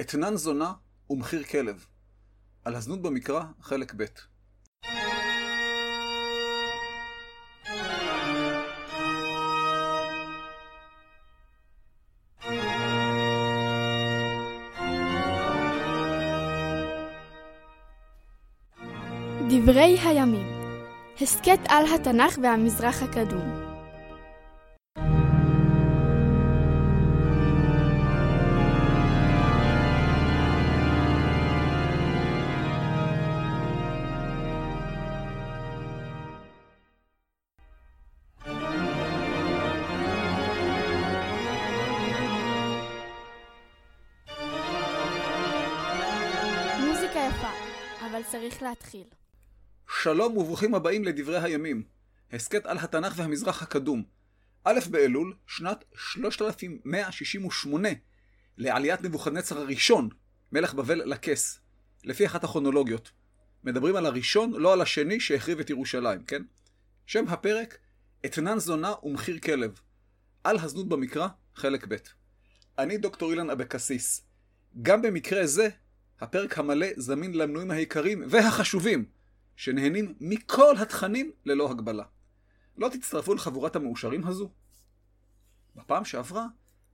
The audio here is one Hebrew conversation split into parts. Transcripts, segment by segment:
אתנן זונה ומחיר כלב. על הזנות במקרא, חלק ב'. דברי הימים הסכת על התנ"ך והמזרח הקדום. להתחיל. שלום וברוכים הבאים לדברי הימים. הסכת על התנ"ך והמזרח הקדום. א' באלול, שנת 3168 לעליית נבוכדנצר הראשון, מלך בבל לכס, לפי אחת הכרונולוגיות. מדברים על הראשון, לא על השני שהחריב את ירושלים, כן? שם הפרק, אתנן זונה ומחיר כלב. על הזנות במקרא, חלק ב'. אני דוקטור אילן אבקסיס. גם במקרה זה, הפרק המלא זמין למנויים העיקריים והחשובים, שנהנים מכל התכנים ללא הגבלה. לא תצטרפו לחבורת המאושרים הזו? בפעם שעברה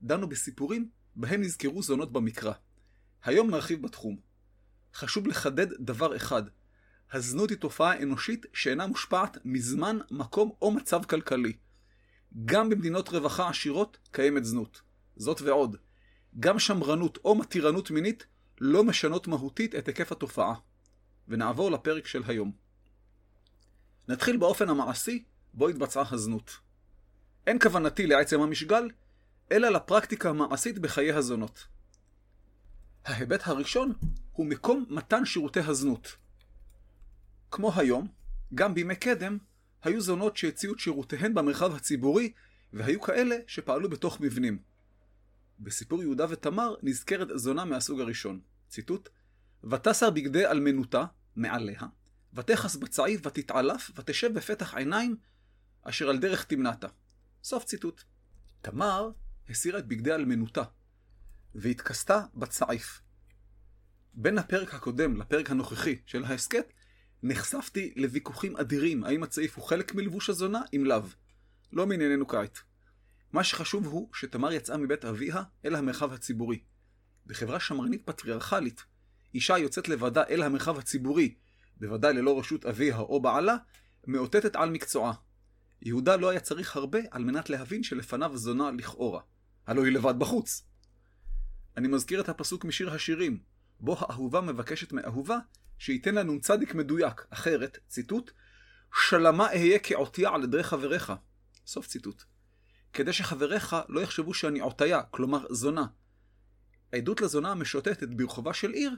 דנו בסיפורים בהם נזכרו זונות במקרא. היום נרחיב בתחום. חשוב לחדד דבר אחד, הזנות היא תופעה אנושית שאינה מושפעת מזמן, מקום או מצב כלכלי. גם במדינות רווחה עשירות קיימת זנות. זאת ועוד, גם שמרנות או מתירנות מינית לא משנות מהותית את היקף התופעה. ונעבור לפרק של היום. נתחיל באופן המעשי בו התבצעה הזנות. אין כוונתי לעצם המשגל, אלא לפרקטיקה המעשית בחיי הזונות. ההיבט הראשון הוא מקום מתן שירותי הזנות. כמו היום, גם בימי קדם, היו זונות שהציעו את שירותיהן במרחב הציבורי, והיו כאלה שפעלו בתוך מבנים. בסיפור יהודה ותמר נזכרת זונה מהסוג הראשון. ציטוט: ותסר בגדי אלמנותה, מעליה, ותכס בצעיף ותתעלף, ותשב בפתח עיניים, אשר על דרך תמנתה. סוף ציטוט. תמר הסירה את בגדי אלמנותה, והתכסתה בצעיף. בין הפרק הקודם לפרק הנוכחי של ההסכת, נחשפתי לוויכוחים אדירים האם הצעיף הוא חלק מלבוש הזונה, אם לאו. לא מענייננו כעת. מה שחשוב הוא שתמר יצאה מבית אביה אל המרחב הציבורי. בחברה שמרנית פטריארכלית, אישה יוצאת לבדה אל המרחב הציבורי, בוודאי ללא רשות אביה או בעלה, מאותתת על מקצועה. יהודה לא היה צריך הרבה על מנת להבין שלפניו זונה לכאורה. הלא היא לבד בחוץ. אני מזכיר את הפסוק משיר השירים, בו האהובה מבקשת מאהובה שייתן לה נ"צ מדויק, אחרת, ציטוט, שלמה אהיה כעוטיה על עדרי חבריך. סוף ציטוט. כדי שחבריך לא יחשבו שאני עוטיה, כלומר זונה. עדות לזונה המשוטטת ברחובה של עיר,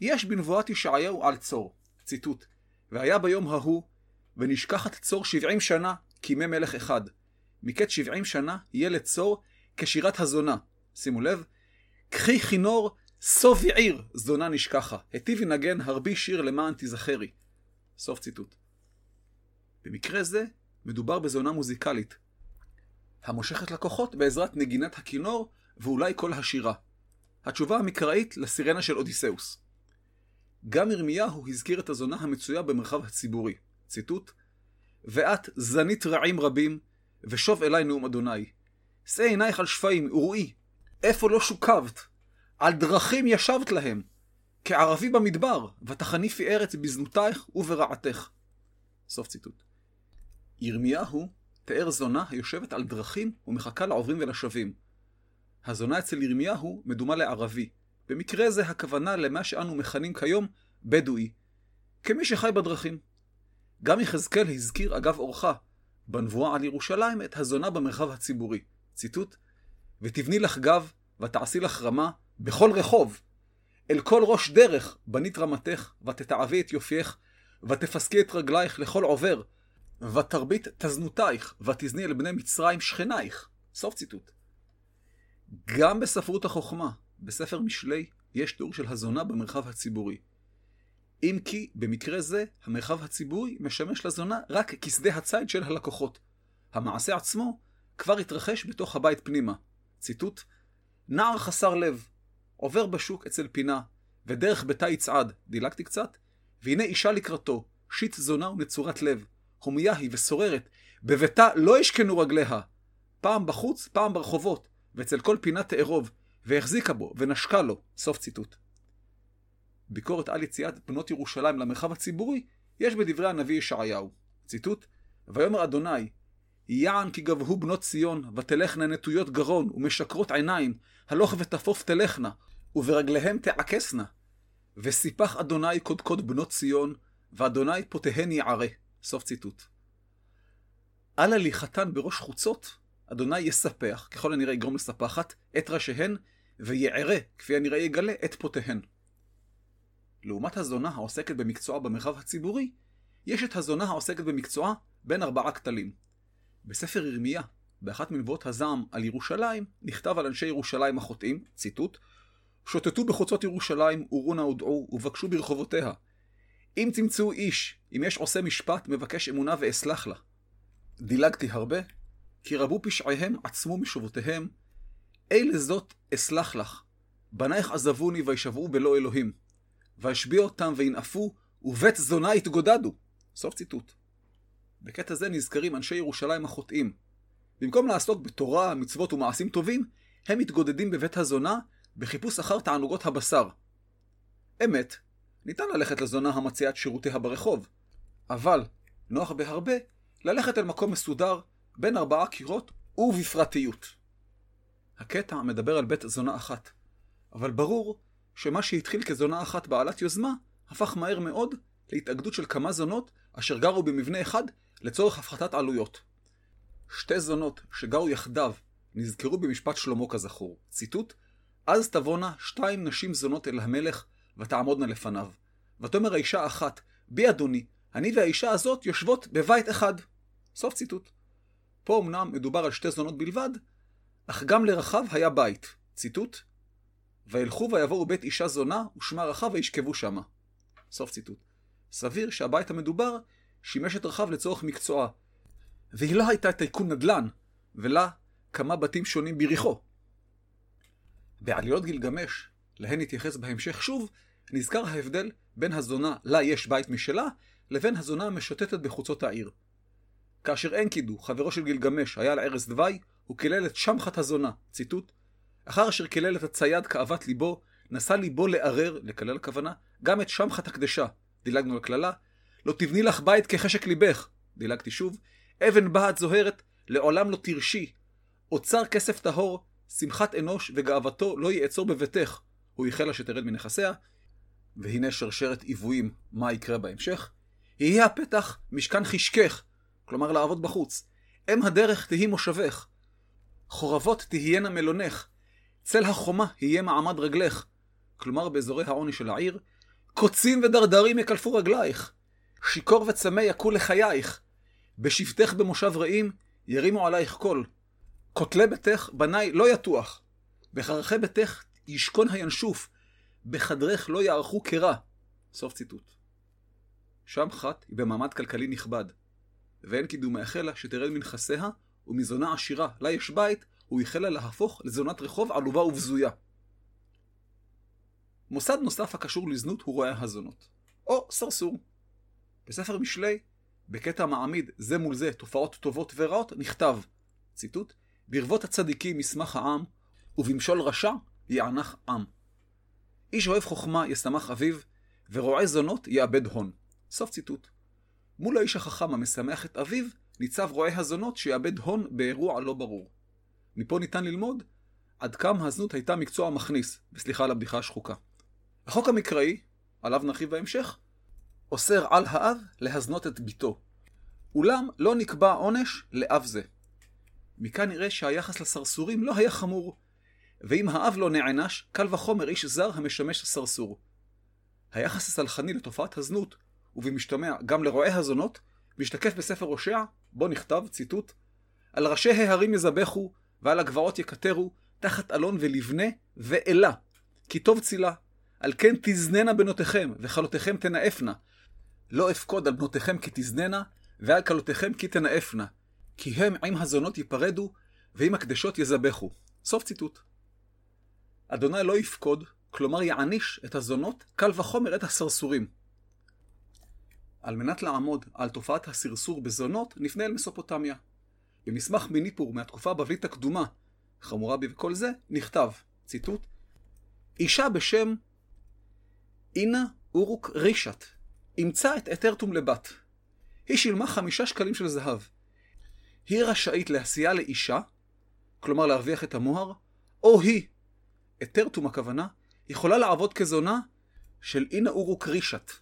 יש בנבואת ישעיהו על צור. ציטוט: והיה ביום ההוא, ונשכחת צור שבעים שנה, כימי מלך אחד. מקץ שבעים שנה יהיה לצור כשירת הזונה. שימו לב, קחי כינור, סוף עיר, זונה נשכחה. היטיב ינגן הרבי שיר למען תזכרי. סוף ציטוט. במקרה זה, מדובר בזונה מוזיקלית, המושכת לקוחות בעזרת נגינת הכינור ואולי כל השירה. התשובה המקראית לסירנה של אודיסאוס. גם ירמיהו הזכיר את הזונה המצויה במרחב הציבורי. ציטוט: ואת זנית רעים רבים, ושוב אלי נאום אדוני. שא עינייך על שפיים, וראי, איפה לא שוקבת? על דרכים ישבת להם, כערבי במדבר, ותחניפי ארץ בזנותייך וברעתך. סוף ציטוט. ירמיהו תיאר זונה היושבת על דרכים ומחכה לעוברים ולשבים. הזונה אצל ירמיהו מדומה לערבי. במקרה זה הכוונה למה שאנו מכנים כיום בדואי, כמי שחי בדרכים. גם יחזקאל הזכיר אגב אורחה, בנבואה על ירושלים, את הזונה במרחב הציבורי. ציטוט: ותבני לך גב, ותעשי לך רמה, בכל רחוב. אל כל ראש דרך בנית רמתך, ותתעבי את יופייך, ותפסקי את רגלייך לכל עובר, ותרבית תזנותייך, ותזני אל בני מצרים שכנייך. סוף ציטוט. גם בספרות החוכמה, בספר משלי, יש תיאור של הזונה במרחב הציבורי. אם כי, במקרה זה, המרחב הציבורי משמש לזונה רק כשדה הציד של הלקוחות. המעשה עצמו כבר התרחש בתוך הבית פנימה. ציטוט: נער חסר לב, עובר בשוק אצל פינה, ודרך ביתה יצעד, דילגתי קצת, והנה אישה לקראתו, שיט זונה ונצורת לב, הומיה היא וסוררת, בביתה לא ישכנו רגליה. פעם בחוץ, פעם ברחובות, ואצל כל פינה תארוב, והחזיקה בו, ונשקה לו. סוף ציטוט. ביקורת על יציאת בנות ירושלים למרחב הציבורי, יש בדברי הנביא ישעיהו. ציטוט: ויאמר אדוני, יען כי גבהו בנות ציון, ותלכנה נטויות גרון, ומשקרות עיניים, הלוך ותפוף תלכנה, וברגליהם תעקסנה. וסיפח אדוני קודקוד בנות ציון, ואדוני פותהן יערה. סוף ציטוט. על הליכתן בראש חוצות, אדוני יספח, ככל הנראה יגרום לספחת, את ראשיהן, ויערה, כפי הנראה יגלה, את פותיהן. לעומת הזונה העוסקת במקצועה במרחב הציבורי, יש את הזונה העוסקת במקצועה בין ארבעה כתלים. בספר ירמיה, באחת מנבואות הזעם על ירושלים, נכתב על אנשי ירושלים החוטאים, ציטוט, שוטטו בחוצות ירושלים, ורו נא ודעו, ובקשו ברחובותיה. אם תמצאו איש, אם יש עושה משפט, מבקש אמונה ואסלח לה. דילגתי הרבה, כי רבו פשעיהם עצמו משובותיהם, אלה זאת אסלח לך. בנייך עזבוני וישבעו בלא אלוהים. והשביע אותם וינאפו, ובית זונה יתגודדו. סוף ציטוט. בקטע זה נזכרים אנשי ירושלים החוטאים. במקום לעסוק בתורה, מצוות ומעשים טובים, הם מתגודדים בבית הזונה בחיפוש אחר תענוגות הבשר. אמת, ניתן ללכת לזונה המציעה את שירותיה ברחוב, אבל נוח בהרבה ללכת אל מקום מסודר בין ארבעה קירות ובפרטיות. הקטע מדבר על בית זונה אחת, אבל ברור שמה שהתחיל כזונה אחת בעלת יוזמה, הפך מהר מאוד להתאגדות של כמה זונות אשר גרו במבנה אחד לצורך הפחתת עלויות. שתי זונות שגרו יחדיו נזכרו במשפט שלמה כזכור. ציטוט: אז תבואנה שתיים נשים זונות אל המלך, ותעמודנה לפניו. ותאמר האישה האחת, בי אדוני, אני והאישה הזאת יושבות בבית אחד. סוף ציטוט. פה אמנם מדובר על שתי זונות בלבד, אך גם לרחב היה בית. ציטוט: וילכו ויבואו בית אישה זונה, ושמה רחב וישכבו שמה. סוף ציטוט. סביר שהבית המדובר שימש את רחב לצורך מקצועה, והיא לא הייתה טייקון נדל"ן, ולה כמה בתים שונים בריחו. בעלילות גילגמש, להן נתייחס בהמשך שוב, נזכר ההבדל בין הזונה לה יש בית משלה, לבין הזונה המשוטטת בחוצות העיר. כאשר אנקידו, חברו של גילגמש, היה על ערש דווי, הוא קילל את שמחת הזונה, ציטוט, אחר אשר קילל את הצייד כאוות ליבו, נסע ליבו לערער, לקלל הכוונה, גם את שמחת הקדשה. דילגנו לקללה, לא תבני לך בית כחשק ליבך. דילגתי שוב, אבן בהת זוהרת, לעולם לא תרשי. אוצר כסף טהור, שמחת אנוש וגאוותו לא יעצור בביתך. הוא ייחל לה שתרד מנכסיה, והנה שרשרת עיוויים, מה יקרה בהמשך? יהיה הפתח משכן חשקך, כלומר לעבוד בחוץ. אם הדרך תהי מושבך. חורבות תהיינה מלונך. צל החומה יהיה מעמד רגלך. כלומר באזורי העוני של העיר, קוצים ודרדרים יקלפו רגלייך. שיכור וצמא יכו לחייך. בשבתך במושב רעים, ירימו עלייך קול. כותלי ביתך, בניי, לא יתוח. בחרכי ביתך ישכון הינשוף. בחדרך לא יערכו קרע. סוף ציטוט. שם חת היא במעמד כלכלי נכבד. ואין קידום מאחל לה שתרד מנכסיה, ומזונה עשירה, לה יש בית, הוא החלה להפוך לזונת רחוב עלובה ובזויה. מוסד נוסף הקשור לזנות הוא רועי הזונות, או סרסור. בספר משלי, בקטע מעמיד זה מול זה תופעות טובות ורעות, נכתב, ציטוט, ברבות הצדיקים ישמח העם, ובמשול רשע יענך עם. איש אוהב חוכמה ישמח אביו, ורועה זונות יאבד הון. סוף ציטוט. מול האיש החכם המשמח את אביו, ניצב רועה הזונות שיאבד הון באירוע לא ברור. מפה ניתן ללמוד עד כמה הזנות הייתה מקצוע מכניס, וסליחה על הבדיחה השחוקה. החוק המקראי, עליו נרחיב בהמשך, אוסר על האב להזנות את ביתו. אולם לא נקבע עונש לאב זה. מכאן נראה שהיחס לסרסורים לא היה חמור, ואם האב לא נענש, קל וחומר איש זר המשמש לסרסור. היחס הסלחני לתופעת הזנות, ובמשתמע גם לרועי הזונות, משתקף בספר הושע, בו נכתב, ציטוט, על ראשי ההרים יזבחו, ועל הגבעות יקטרו, תחת אלון ולבנה, ואלה. כי טוב צילה. על כן תזננה בנותיכם, וכלותיכם תנאפנה. לא אפקוד על בנותיכם כי תזננה, ועל כלותיכם כי תנאפנה. כי הם עם הזונות ייפרדו, ועם הקדשות יזבחו. סוף ציטוט. אדוני לא יפקוד, כלומר יעניש את הזונות, קל וחומר את הסרסורים. על מנת לעמוד על תופעת הסרסור בזונות, נפנה אל מסופוטמיה. במסמך מניפור מהתקופה הבבלית הקדומה, חמורבי וכל זה, נכתב, ציטוט, אישה בשם אינה אורוק רישת, אימצה את אתרטום לבת. היא שילמה חמישה שקלים של זהב. היא רשאית להסיעה לאישה, כלומר להרוויח את המוהר, או היא, אתרטום הכוונה, יכולה לעבוד כזונה של אינה אורוק רישת.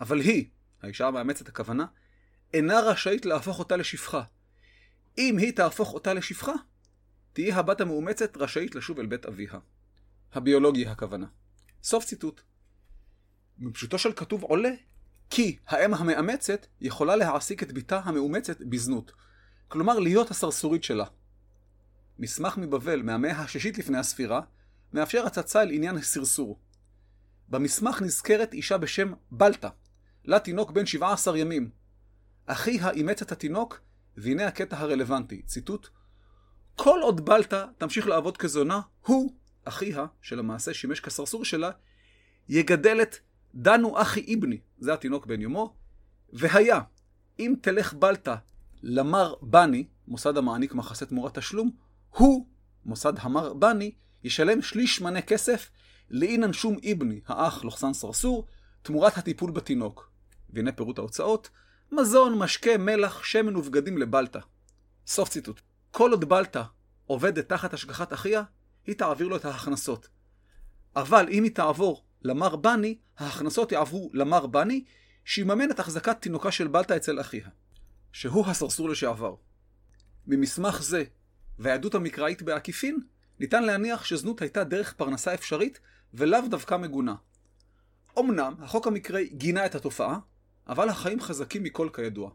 אבל היא, האישה המאמצת הכוונה, אינה רשאית להפוך אותה לשפחה. אם היא תהפוך אותה לשפחה, תהיה הבת המאומצת רשאית לשוב אל בית אביה. הביולוגי הכוונה. סוף ציטוט. מפשוטו של כתוב עולה כי האם המאמצת יכולה להעסיק את בתה המאומצת בזנות, כלומר להיות הסרסורית שלה. מסמך מבבל מהמאה השישית לפני הספירה מאפשר הצצה אל עניין הסרסור. במסמך נזכרת אישה בשם בלטה, לה תינוק בן 17 ימים. אחיה אימץ את התינוק, והנה הקטע הרלוונטי, ציטוט: כל עוד בלטה תמשיך לעבוד כזונה, הוא, אחיה, שלמעשה שימש כסרסור שלה, יגדל את דנו אחי אבני, זה התינוק בן יומו, והיה, אם תלך בלטה למר בני, מוסד המעניק מחסה תמורת תשלום, הוא, מוסד המר בני, ישלם שליש מנה כסף לאינן שום אבני, האח לוחסן סרסור, תמורת הטיפול בתינוק. והנה פירוט ההוצאות, מזון, משקה, מלח, שמן ובגדים לבלטה. סוף ציטוט. כל עוד בלטה עובדת תחת השגחת אחיה, היא תעביר לו את ההכנסות. אבל אם היא תעבור למר בני, ההכנסות יעברו למר בני, שיממן את החזקת תינוקה של בלטה אצל אחיה, שהוא הסרסור לשעבר. ממסמך זה, והעדות המקראית בעקיפין, ניתן להניח שזנות הייתה דרך פרנסה אפשרית, ולאו דווקא מגונה. אמנם, החוק המקראי גינה את התופעה, אבל החיים חזקים מכל כידוע.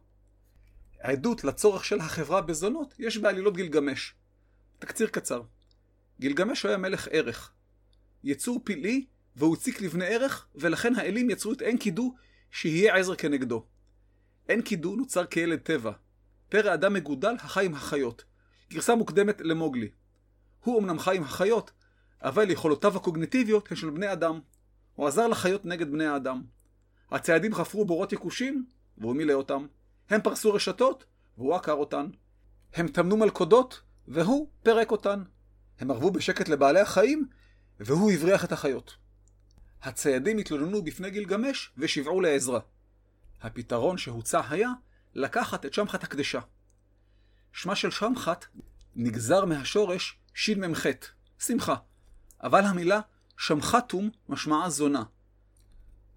עדות לצורך של החברה בזונות יש בעלילות גילגמש. תקציר קצר. גילגמש היה מלך ערך. יצור פלאי הציק לבני ערך, ולכן האלים יצרו את אין קידו שיהיה עזר כנגדו. אין קידו נוצר כילד טבע. פרא אדם מגודל החי עם החיות. גרסה מוקדמת למוגלי. הוא אמנם חי עם החיות, אבל יכולותיו הקוגניטיביות הן של בני אדם. הוא עזר לחיות נגד בני האדם. הציידים חפרו בורות יקושים, והוא מילא אותם. הם פרסו רשתות, והוא עקר אותן. הם טמנו מלכודות, והוא פירק אותן. הם ערבו בשקט לבעלי החיים, והוא הבריח את החיות. הציידים התלוננו בפני גילגמש ושיבעו לעזרה. הפתרון שהוצע היה לקחת את שמחת הקדשה. שמה של שמחת נגזר מהשורש שמ"ח, שמחה, אבל המילה שמחתום משמעה זונה.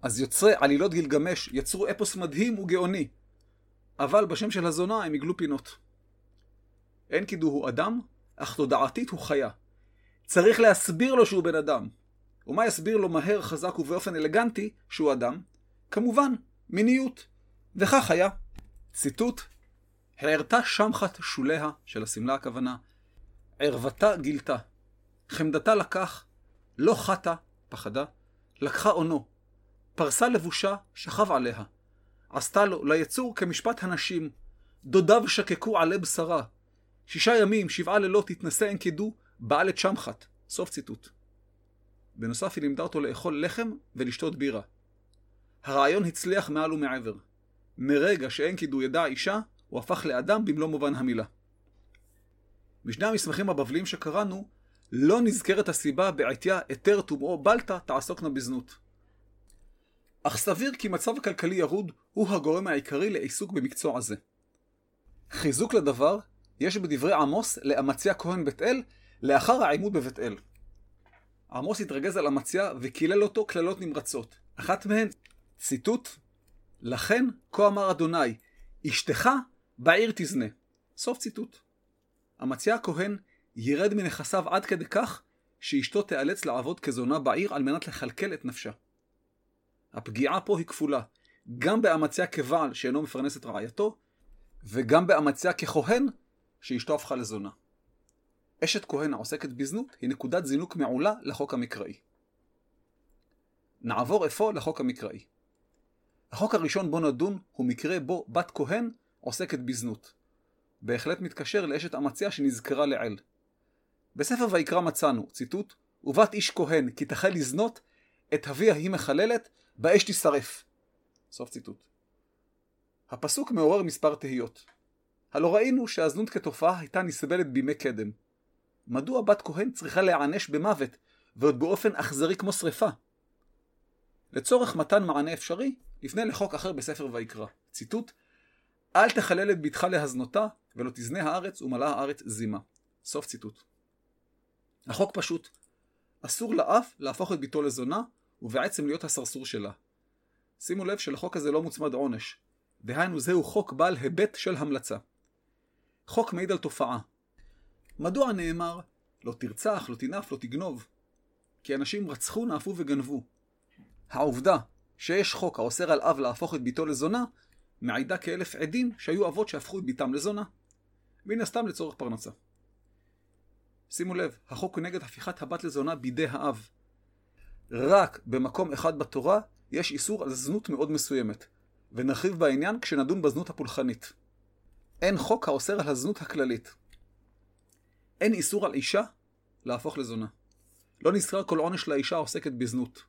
אז יוצרי עלילות גילגמש יצרו אפוס מדהים וגאוני, אבל בשם של הזונה הם עיגלו פינות. אין קידו הוא אדם, אך תודעתית הוא חיה. צריך להסביר לו שהוא בן אדם. ומה יסביר לו מהר, חזק ובאופן אלגנטי שהוא אדם? כמובן, מיניות. וכך היה. ציטוט: הערתה שמחת שוליה, של השמלה הכוונה, ערוותה גילתה, חמדתה לקח, לא חטא, פחדה, לקחה אונו, פרסה לבושה, שכב עליה. עשתה לו ליצור כמשפט הנשים, דודיו שקקו עלי בשרה. שישה ימים, שבעה לילות, התנשא אנקדו, בעל את שמחת. סוף ציטוט. בנוסף היא לימדה אותו לאכול לחם ולשתות בירה. הרעיון הצליח מעל ומעבר. מרגע שאין קידו ידע אישה, הוא הפך לאדם במלוא מובן המילה. בשני המסמכים הבבליים שקראנו, לא נזכרת הסיבה בעטיה היתר טומאו בלטה תעסוקנה בזנות. אך סביר כי מצב כלכלי ירוד הוא הגורם העיקרי לעיסוק במקצוע זה. חיזוק לדבר יש בדברי עמוס לאמציה כהן בית אל לאחר העימות בבית אל. עמוס התרגז על אמציה וקילל אותו קללות נמרצות. אחת מהן, ציטוט, לכן כה אמר אדוני, אשתך בעיר תזנה. סוף ציטוט. אמציה הכהן ירד מנכסיו עד כדי כך שאשתו תיאלץ לעבוד כזונה בעיר על מנת לכלכל את נפשה. הפגיעה פה היא כפולה, גם באמציה כבעל שאינו מפרנס את רעייתו, וגם באמציה ככהן שאשתו הפכה לזונה. אשת כהן העוסקת בזנות היא נקודת זינוק מעולה לחוק המקראי. נעבור אפוא לחוק המקראי. החוק הראשון בו נדון הוא מקרה בו בת כהן עוסקת בזנות. בהחלט מתקשר לאשת אמציה שנזכרה לעיל. בספר ויקרא מצאנו, ציטוט, ובת איש כהן, כי תחל לזנות, את אביה היא מחללת, באש תשרף. סוף ציטוט. הפסוק מעורר מספר תהיות. הלא ראינו שהזנות כתופעה הייתה נסבלת בימי קדם. מדוע בת כהן צריכה להיענש במוות, ועוד באופן אכזרי כמו שרפה? לצורך מתן מענה אפשרי, נפנה לחוק אחר בספר ויקרא. ציטוט: אל תחלל את בתך להזנותה, ולא תזנה הארץ ומלאה הארץ זימה. סוף ציטוט. החוק פשוט. אסור לאף להפוך את ביתו לזונה, ובעצם להיות הסרסור שלה. שימו לב שלחוק הזה לא מוצמד עונש. דהיינו זהו חוק בעל היבט של המלצה. חוק מעיד על תופעה. מדוע נאמר לא תרצח, לא תנאף, לא תגנוב? כי אנשים רצחו, נאפו וגנבו. העובדה שיש חוק האוסר על אב להפוך את ביתו לזונה, מעידה כאלף עדים שהיו אבות שהפכו את ביתם לזונה. מן הסתם לצורך פרנסה. שימו לב, החוק הוא נגד הפיכת הבת לזונה בידי האב. רק במקום אחד בתורה יש איסור על זנות מאוד מסוימת, ונרחיב בעניין כשנדון בזנות הפולחנית. אין חוק האוסר על הזנות הכללית. אין איסור על אישה להפוך לזונה. לא נזכר כל עונש לאישה העוסקת בזנות.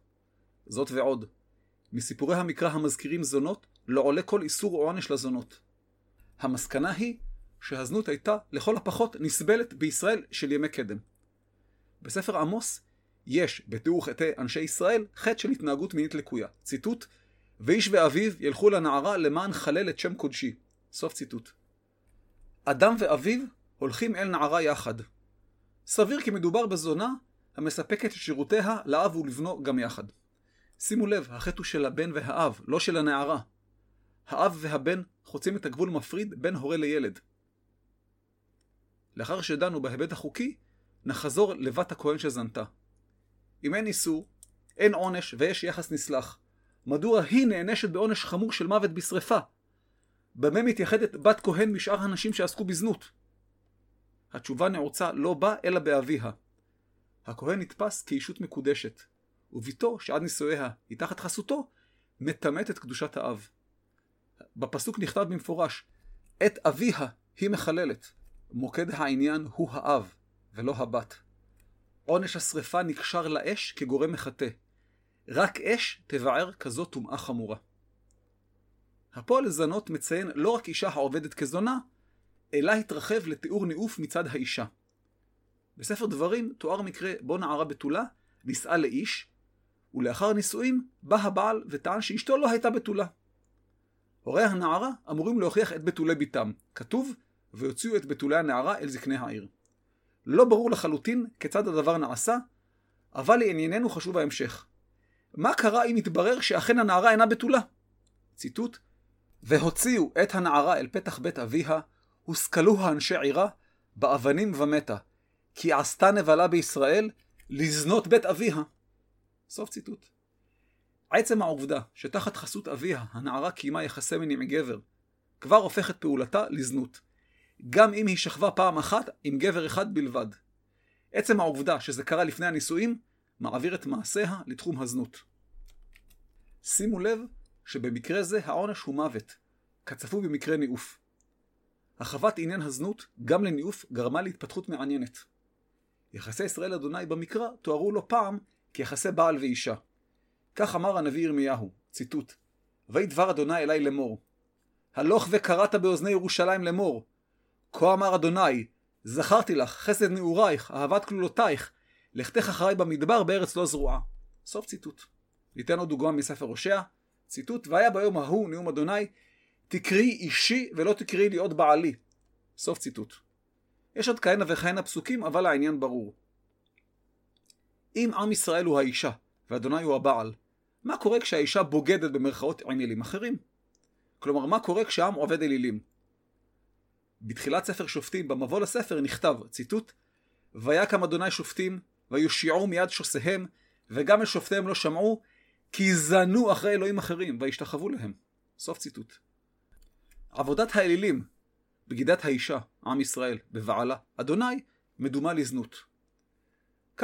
זאת ועוד, מסיפורי המקרא המזכירים זונות, לא עולה כל איסור או עונש לזונות. המסקנה היא שהזנות הייתה, לכל הפחות, נסבלת בישראל של ימי קדם. בספר עמוס יש, בתיאור חטאי אנשי ישראל, חטא של התנהגות מינית לקויה. ציטוט: ואיש ואביו ילכו לנערה למען חלל את שם קודשי. סוף ציטוט. אדם ואביו הולכים אל נערה יחד. סביר כי מדובר בזונה המספקת את שירותיה לאב ולבנו גם יחד. שימו לב, החטא הוא של הבן והאב, לא של הנערה. האב והבן חוצים את הגבול מפריד בין הורה לילד. לאחר שדנו בהיבט החוקי, נחזור לבת הכהן שזנתה. אם אין איסור, אין עונש ויש יחס נסלח. מדוע היא נענשת בעונש חמור של מוות בשרפה? במה מתייחדת בת כהן משאר הנשים שעסקו בזנות? התשובה נעוצה לא בה, אלא באביה. הכהן נתפס כאישות מקודשת, וביתו, שעד נישואיה היא תחת חסותו, מטמאת את קדושת האב. בפסוק נכתב במפורש, את אביה היא מחללת. מוקד העניין הוא האב, ולא הבת. עונש השרפה נקשר לאש כגורם מחטא. רק אש תבער כזאת טומאה חמורה. הפועל לזנות מציין לא רק אישה העובדת כזונה, אלא התרחב לתיאור ניאוף מצד האישה. בספר דברים תואר מקרה בו נערה בתולה נישאה לאיש, ולאחר נישואים בא הבעל וטען שאשתו לא הייתה בתולה. הורי הנערה אמורים להוכיח את בתולי ביתם. כתוב, ויוציאו את בתולי הנערה אל זקני העיר. לא ברור לחלוטין כיצד הדבר נעשה, אבל לענייננו חשוב ההמשך. מה קרה אם יתברר שאכן הנערה אינה בתולה? ציטוט: והוציאו את הנערה אל פתח בית אביה, הושכלוה אנשי עירה, באבנים ומתה, כי עשתה נבלה בישראל, לזנות בית אביה. סוף ציטוט. עצם העובדה שתחת חסות אביה הנערה קיימה יחסי מין עם גבר, כבר הופך את פעולתה לזנות. גם אם היא שכבה פעם אחת עם גבר אחד בלבד. עצם העובדה שזה קרה לפני הנישואים, מעביר את מעשיה לתחום הזנות. שימו לב שבמקרה זה העונש הוא מוות, כצפוי במקרה ניאוף. הרחבת עניין הזנות גם לניאוף גרמה להתפתחות מעניינת. יחסי ישראל אדוני במקרא תוארו לא פעם כיחסי בעל ואישה. כך אמר הנביא ירמיהו, ציטוט: ויהי דבר אדוני אלי לאמור, הלוך וקראת באוזני ירושלים לאמור, כה אמר אדוני, זכרתי לך חסד נעורייך, אהבת כלולותייך, לכתך אחריי במדבר בארץ לא זרועה. סוף ציטוט. ניתן עוד דוגמה מספר הושע, ציטוט, והיה ביום ההוא, נאום אדוני, תקראי אישי ולא תקראי לי עוד בעלי. סוף ציטוט. יש עוד כהנה וכהנה פסוקים, אבל העניין ברור. אם עם ישראל הוא האישה, ואדוני הוא הבעל, מה קורה כשהאישה בוגדת במרכאות עם אלים אחרים? כלומר, מה קורה כשהעם עובד אלילים? בתחילת ספר שופטים, במבוא לספר, נכתב, ציטוט, ויקם אדוני שופטים, ויושיעו מיד שוסיהם, וגם אל שופטיהם לא שמעו, כי זנו אחרי אלוהים אחרים, וישתחוו להם. סוף ציטוט. עבודת האלילים, בגידת האישה, עם ישראל, בבעלה, אדוני, מדומה לזנות.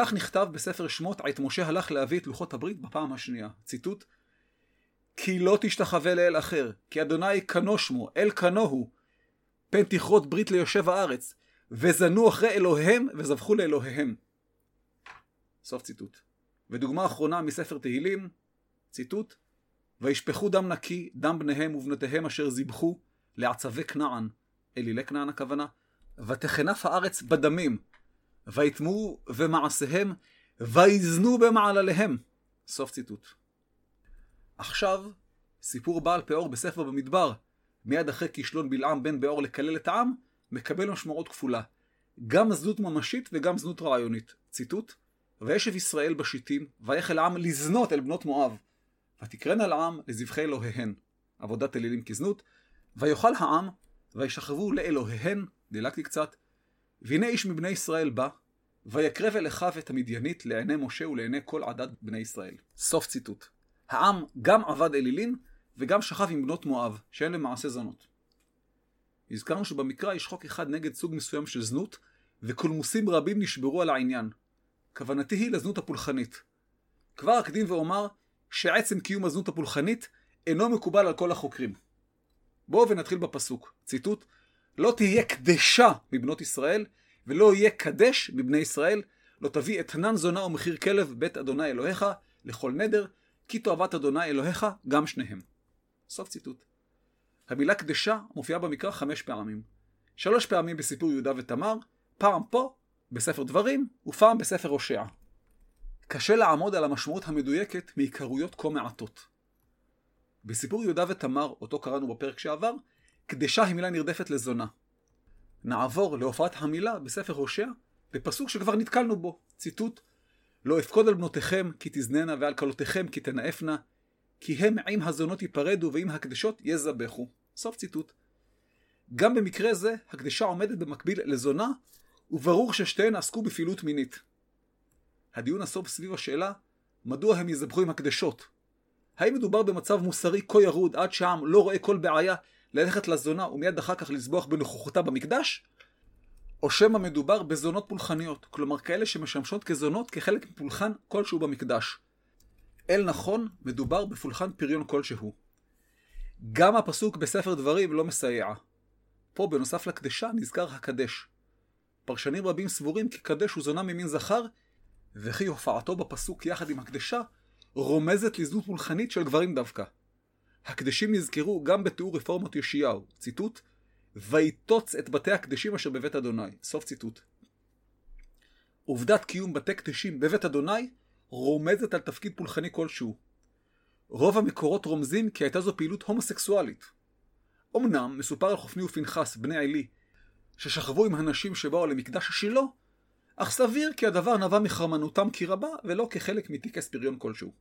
כך נכתב בספר שמות, עת משה הלך להביא את לוחות הברית בפעם השנייה. ציטוט: כי לא תשתחווה לאל אחר, כי אדוני כנו שמו, אל כנו הוא, פן תכרות ברית ליושב הארץ, וזנו אחרי אלוהיהם וזבחו לאלוהיהם. סוף ציטוט. ודוגמה אחרונה מספר תהילים, ציטוט: וישפכו דם נקי, דם בניהם ובנותיהם אשר זיבחו לעצבי כנען, אלילי כנען הכוונה, ותחנף הארץ בדמים, ויטמעו במעשיהם, ויזנו במעלליהם. סוף ציטוט. עכשיו, סיפור בעל פאור בספר במדבר, מיד אחרי כישלון בלעם בן באור לקלל את העם, מקבל משמעות כפולה. גם זנות ממשית וגם זנות רעיונית. ציטוט: וישב ישראל בשיטים, ויחל העם לזנות אל בנות מואב. ותקרן על העם לזבחי אלוהיהן. עבודת אלילים כזנות. ויאכל העם, וישכבו לאלוהיהן, דילגתי קצת. והנה איש מבני ישראל בא, ויקרב אל אחיו את המדיינית לעיני משה ולעיני כל עדת בני ישראל. סוף ציטוט. העם גם עבד אלילים, וגם שכב עם בנות מואב, שהן למעשה זונות. הזכרנו שבמקרא יש חוק אחד נגד סוג מסוים של זנות, וקולמוסים רבים נשברו על העניין. כוונתי היא לזנות הפולחנית. כבר אקדים ואומר שעצם קיום הזנות הפולחנית אינו מקובל על כל החוקרים. בואו ונתחיל בפסוק. ציטוט: לא תהיה קדשה מבנות ישראל, ולא יהיה קדש מבני ישראל, לא תביא אתנן זונה ומחיר כלב בית אדוני אלוהיך לכל נדר, כי תועבת אדוני אלוהיך גם שניהם. סוף ציטוט. המילה קדשה מופיעה במקרא חמש פעמים. שלוש פעמים בסיפור יהודה ותמר, פעם פה, בספר דברים, ופעם בספר הושע. קשה לעמוד על המשמעות המדויקת מעיקרויות כה מעטות. בסיפור יהודה ותמר, אותו קראנו בפרק שעבר, קדשה היא מילה נרדפת לזונה. נעבור להופעת המילה בספר הושע, בפסוק שכבר נתקלנו בו, ציטוט: לא אפקוד על בנותיכם כי תזננה ועל כלותיכם כי תנאפנה, כי הם עם הזונות ייפרדו ועם הקדשות יזבחו. סוף ציטוט. גם במקרה זה, הקדשה עומדת במקביל לזונה, וברור ששתיהן עסקו בפעילות מינית. הדיון נסוב סביב השאלה, מדוע הם יזבחו עם הקדשות? האם מדובר במצב מוסרי כה ירוד עד שהעם לא רואה כל בעיה ללכת לזונה ומיד אחר כך לזבוח בנוכחותה במקדש? או שמא מדובר בזונות פולחניות, כלומר כאלה שמשמשות כזונות כחלק מפולחן כלשהו במקדש. אל נכון, מדובר בפולחן פריון כלשהו. גם הפסוק בספר דברים לא מסייע. פה בנוסף לקדשה נזכר הקדש. פרשנים רבים סבורים כי קדש הוא זונה ממין זכר, וכי הופעתו בפסוק יחד עם הקדשה רומזת לזנות פולחנית של גברים דווקא. הקדשים נזכרו גם בתיאור רפורמות יאשיהו, ציטוט, ויטוץ את בתי הקדשים אשר בבית אדוני, סוף ציטוט. עובדת קיום בתי קדשים בבית אדוני רומזת על תפקיד פולחני כלשהו. רוב המקורות רומזים כי הייתה זו פעילות הומוסקסואלית. אמנם מסופר על חופני ופנחס, בני עלי, ששכבו עם הנשים שבאו למקדש השילה, אך סביר כי הדבר נבע מחרמנותם כי רבה, ולא כחלק מטקס פריון כלשהו.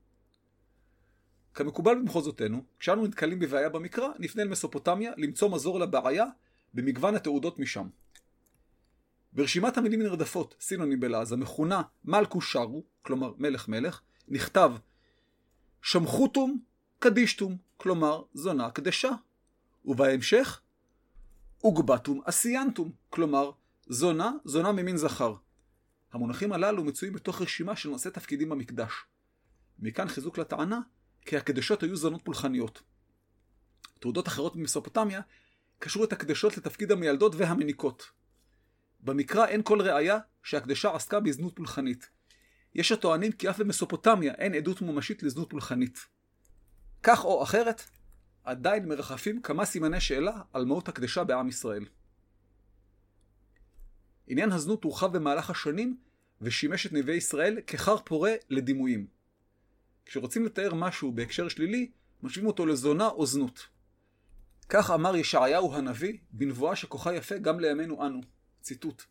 כמקובל במחוזותינו, כשאנו נתקלים בבעיה במקרא, נפנה אל מסופוטמיה למצוא מזור לבעיה במגוון התעודות משם. ברשימת המילים הנרדפות, סינונים בלעז, המכונה מלכו שרו, כלומר מלך מלך, נכתב שמחותום קדישתום, כלומר זונה קדשה. ובהמשך אוגבתום אסיינטום, כלומר זונה, זונה ממין זכר. המונחים הללו מצויים בתוך רשימה של נושאי תפקידים במקדש. מכאן חיזוק לטענה כי הקדשות היו זונות פולחניות. תעודות אחרות ממסופוטמיה קשרו את הקדשות לתפקיד המיילדות והמניקות. במקרא אין כל ראיה שהקדשה עסקה בזנות פולחנית. יש הטוענים כי אף במסופוטמיה אין עדות ממשית לזנות פולחנית. כך או אחרת, עדיין מרחפים כמה סימני שאלה על מהות הקדשה בעם ישראל. עניין הזנות הורחב במהלך השנים ושימש את נביאי ישראל כחר פורה לדימויים. כשרוצים לתאר משהו בהקשר שלילי, משווים אותו לזונה או זנות. כך אמר ישעיהו הנביא בנבואה שכוחה יפה גם לימינו אנו. ציטוט: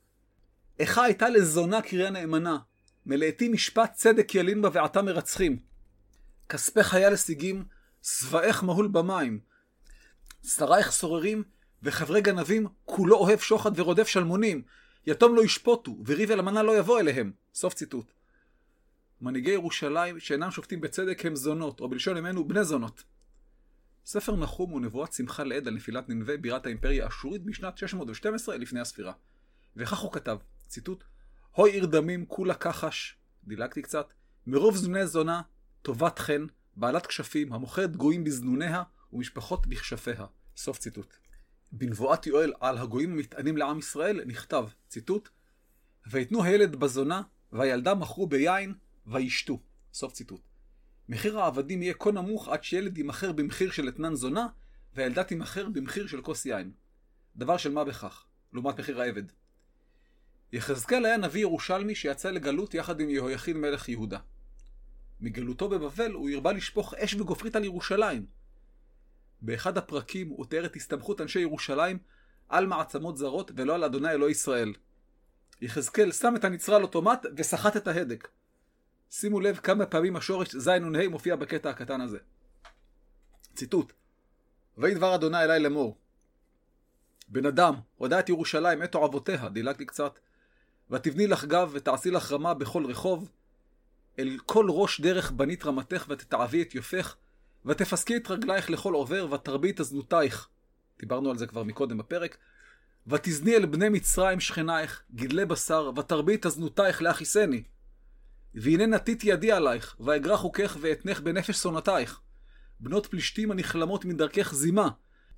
איכה הייתה לזונה קריאה נאמנה, מלאתי משפט צדק ילין בה ועתה מרצחים. כספי חיה לשיגים, שבעך מהול במים. שרייך סוררים, וחברי גנבים, כולו אוהב שוחד ורודף שלמונים. יתום לא ישפוטו, וריב אל המנה לא יבוא אליהם. סוף ציטוט. מנהיגי ירושלים שאינם שופטים בצדק הם זונות, או בלשון ימינו בני זונות. ספר נחום הוא נבואת שמחה לעד על נפילת ננבה בירת האימפריה האשורית בשנת 612 לפני הספירה. וכך הוא כתב, ציטוט: הוי עיר דמים כולה כחש, דילגתי קצת, מרוב זמני זונה, טובת חן, בעלת כשפים, המוכרת גויים בזנוניה ומשפחות בכשפיה. סוף ציטוט. בנבואת יואל על הגויים המטענים לעם ישראל נכתב, ציטוט, ויתנו הילד בזונה, והילדה מכרו ביין, וישתו. סוף ציטוט. מחיר העבדים יהיה כה נמוך עד שילד יימכר במחיר של אתנן זונה, והילדה תימכר במחיר של כוס יין. דבר של מה בכך, לעומת מחיר העבד. יחזקאל היה נביא ירושלמי שיצא לגלות יחד עם יהויכין מלך יהודה. מגלותו בבבל הוא הרבה לשפוך אש וגופרית על ירושלים. באחד הפרקים הוא תיאר את הסתמכות אנשי ירושלים על מעצמות זרות ולא על אדוני אלוהי ישראל. יחזקאל שם את הנצרה על אוטומט וסחט את ההדק. שימו לב כמה פעמים השורש ז' נ"ה מופיע בקטע הקטן הזה. ציטוט: ויהי דבר אדוני אלי לאמור. בן אדם, הודע את ירושלים את אוהבותיה, דילגתי קצת, ותבני לך גב ותעשי לך רמה בכל רחוב, אל כל ראש דרך בנית רמתך ותתעבי את יופך, ותפסקי את רגלייך לכל עובר ותרבי את אזנותייך. דיברנו על זה כבר מקודם בפרק. ותזני אל בני מצרים שכנייך, גדלי בשר, ותרבי את אזנותייך להכיסני. והנה נתית ידי עלייך, ואגרע חוקך ואתנך בנפש שונאתייך. בנות פלישתים הנכלמות מדרכך זימה,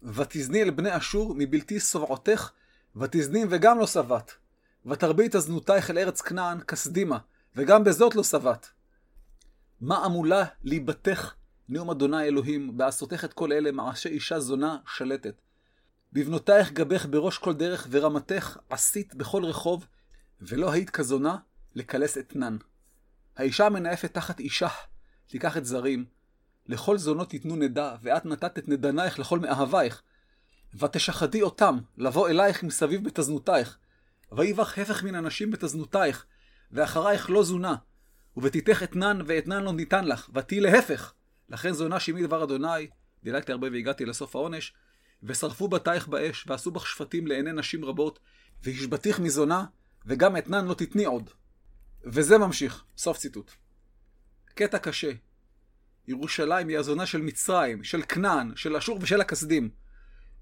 ותזני אל בני אשור מבלתי שובעותך, ותזני וגם לא שבעת. ותרבי את אזנותייך אל ארץ כנען כסדימה, וגם בזאת לא שבעת. מה עמולה ליבתך, נאום אדוני אלוהים, בעשותך את כל אלה מעשי אישה זונה שלטת. בבנותייך גבך בראש כל דרך, ורמתך עשית בכל רחוב, ולא היית כזונה לקלס אתנן. האישה המנאפת תחת אישה, תיקח את זרים, לכל זונות תיתנו נדה, ואת נתת את נדנייך לכל מאהבייך. ותשחדי אותם, לבוא אלייך מסביב בתזנותייך. ויבך הפך מן אנשים בתזנותייך, ואחרייך לא זונה. ובתיתך אתנן ואתנן לא ניתן לך, ותהי להפך. לכן זונה שמי דבר אדוני, דילגתי הרבה והגעתי לסוף העונש, ושרפו בתייך באש, ועשו בך שפטים לעיני נשים רבות, והשבתיך מזונה, וגם אתנן לא תתני עוד. וזה ממשיך, סוף ציטוט. קטע קשה. ירושלים היא הזונה של מצרים, של כנען, של אשור ושל הכסדים.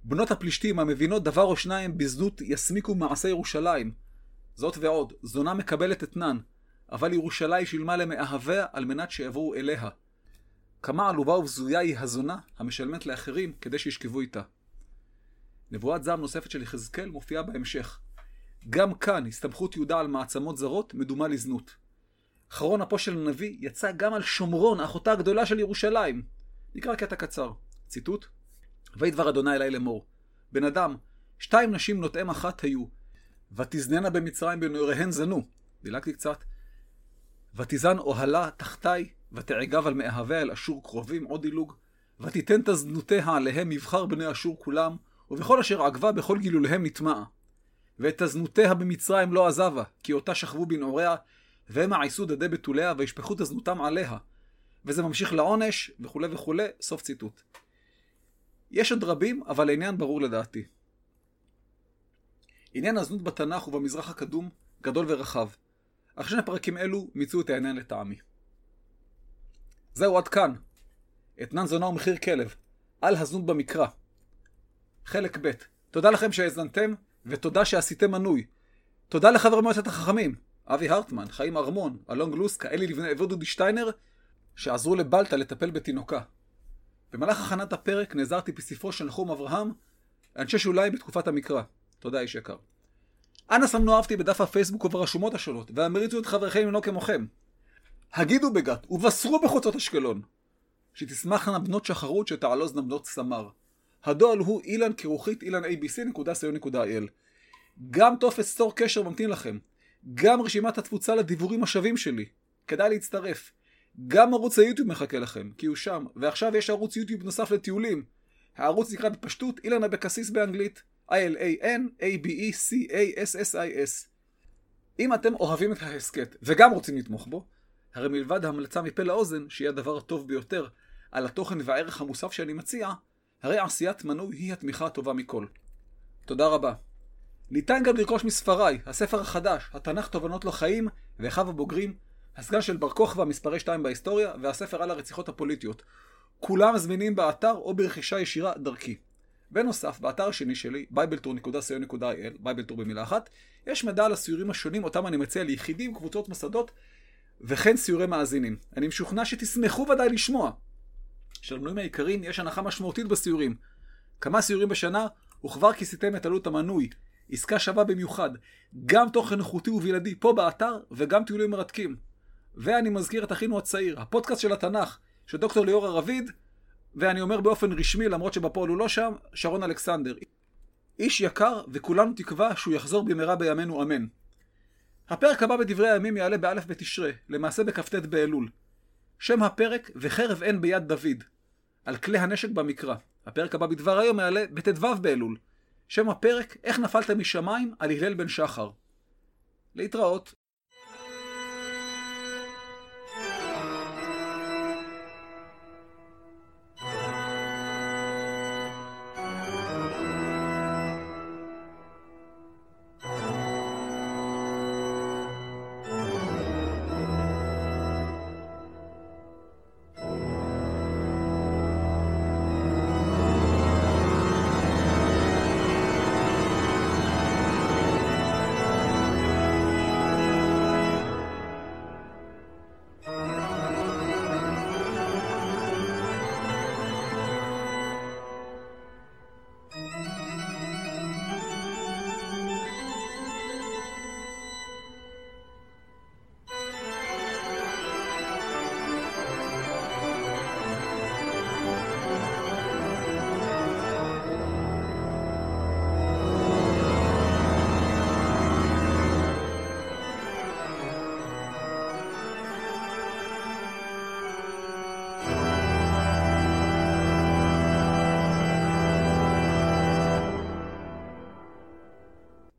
בנות הפלישתים המבינות דבר או שניים בזנות יסמיקו מעשה ירושלים. זאת ועוד, זונה מקבלת אתנן, אבל ירושלים שילמה למאהביה על מנת שיעברו אליה. כמה עלובה ובזויה היא הזונה המשלמת לאחרים כדי שישכבו איתה. נבואת זעם נוספת של יחזקאל מופיעה בהמשך. גם כאן הסתמכות יהודה על מעצמות זרות מדומה לזנות. אחרון אפו של הנביא יצא גם על שומרון, אחותה הגדולה של ירושלים. נקרא קטע קצר. ציטוט: ויהי דבר אדוני אלי לאמור. בן אדם, שתיים נשים נוטעם אחת היו, ותזננה במצרים בנעוריהן זנו. דילגתי קצת. ותזן אוהלה תחתי, ותעגב על מאהביה אל אשור קרובים, עוד דילוג. ותיתן תזנותיה עליהם מבחר בני אשור כולם, ובכל אשר עגבה בכל גילוליהם נטמעה. ואת תזנותיה במצרים לא עזבה, כי אותה שכבו בנעוריה, והמה עיסו דדי בתוליה, וישפכו תזנותם עליה. וזה ממשיך לעונש, וכולי וכולי, סוף ציטוט. יש עוד רבים, אבל העניין ברור לדעתי. עניין הזנות בתנ"ך ובמזרח הקדום גדול ורחב. אך שני פרקים אלו מיצו את העניין לטעמי. זהו עד כאן. אתנן זונה ומחיר כלב. על הזנות במקרא. חלק ב' תודה לכם שהאזנתם, ותודה שעשיתם מנוי. תודה לחבר מועצת החכמים, אבי הרטמן, חיים ארמון, אלון גלוסקה, אלי לבנה ודודי שטיינר, שעזרו לבלטה לטפל בתינוקה. במהלך הכנת הפרק נעזרתי בספרו של נחום אברהם, אנשי שוליים בתקופת המקרא. תודה איש יקר. אנא סמנו אהבתי בדף הפייסבוק וברשומות השונות, והמריצו את חבריכם לנהוג כמוכם. הגידו בגת, ובשרו בחוצות אשקלון. שתשמחנה בנות שחרות שתעלוזנה בנות סמר. הדואל הוא אילן כרוכית אילן abc.co.il. גם טופס סטור קשר ממתין לכם. גם רשימת התפוצה לדיבורים השווים שלי. כדאי להצטרף. גם ערוץ היוטיוב מחכה לכם, כי הוא שם. ועכשיו יש ערוץ יוטיוב נוסף לטיולים. הערוץ נקרא בפשטות אילן אבקסיס באנגלית. I-L-A-N-A-B-E-C-A-S-S-I-S. אם אתם אוהבים את ההסכת וגם רוצים לתמוך בו, הרי מלבד המלצה מפה לאוזן, שהיא הדבר הטוב ביותר, על התוכן והערך המוסף שאני מציע, הרי עשיית מנוי היא התמיכה הטובה מכל. תודה רבה. ניתן גם לרכוש מספריי, הספר החדש, התנ"ך תובנות לחיים ואחיו הבוגרים, הסגן של בר כוכבא מספרי 2 בהיסטוריה, והספר על הרציחות הפוליטיות. כולם זמינים באתר או ברכישה ישירה דרכי. בנוסף, באתר השני שלי, bibletour.co.il, בייבלטור במילה אחת, יש מידע על הסיורים השונים אותם אני מציע ליחידים, קבוצות, מוסדות, וכן סיורי מאזינים. אני משוכנע שתשמחו ודאי לשמוע. שלמנויים העיקריים יש הנחה משמעותית בסיורים. כמה סיורים בשנה, וכבר כיסיתם את עלות המנוי. עסקה שווה במיוחד. גם תוכן איכותי ובלעדי פה באתר, וגם טיולים מרתקים. ואני מזכיר את אחינו הצעיר, הפודקאסט של התנ"ך, של דוקטור ליאור הרביד, ואני אומר באופן רשמי, למרות שבפועל הוא לא שם, שרון אלכסנדר. איש יקר, וכולנו תקווה שהוא יחזור במהרה בימינו אמן. הפרק הבא בדברי הימים יעלה באלף בתשרי, למעשה בכ"ט באלול. שם הפרק וחרב אין ביד דוד, על כלי הנשק במקרא. הפרק הבא בדבר היום יעלה בט"ו באלול. שם הפרק, איך נפלת משמיים על הלל בן שחר. להתראות.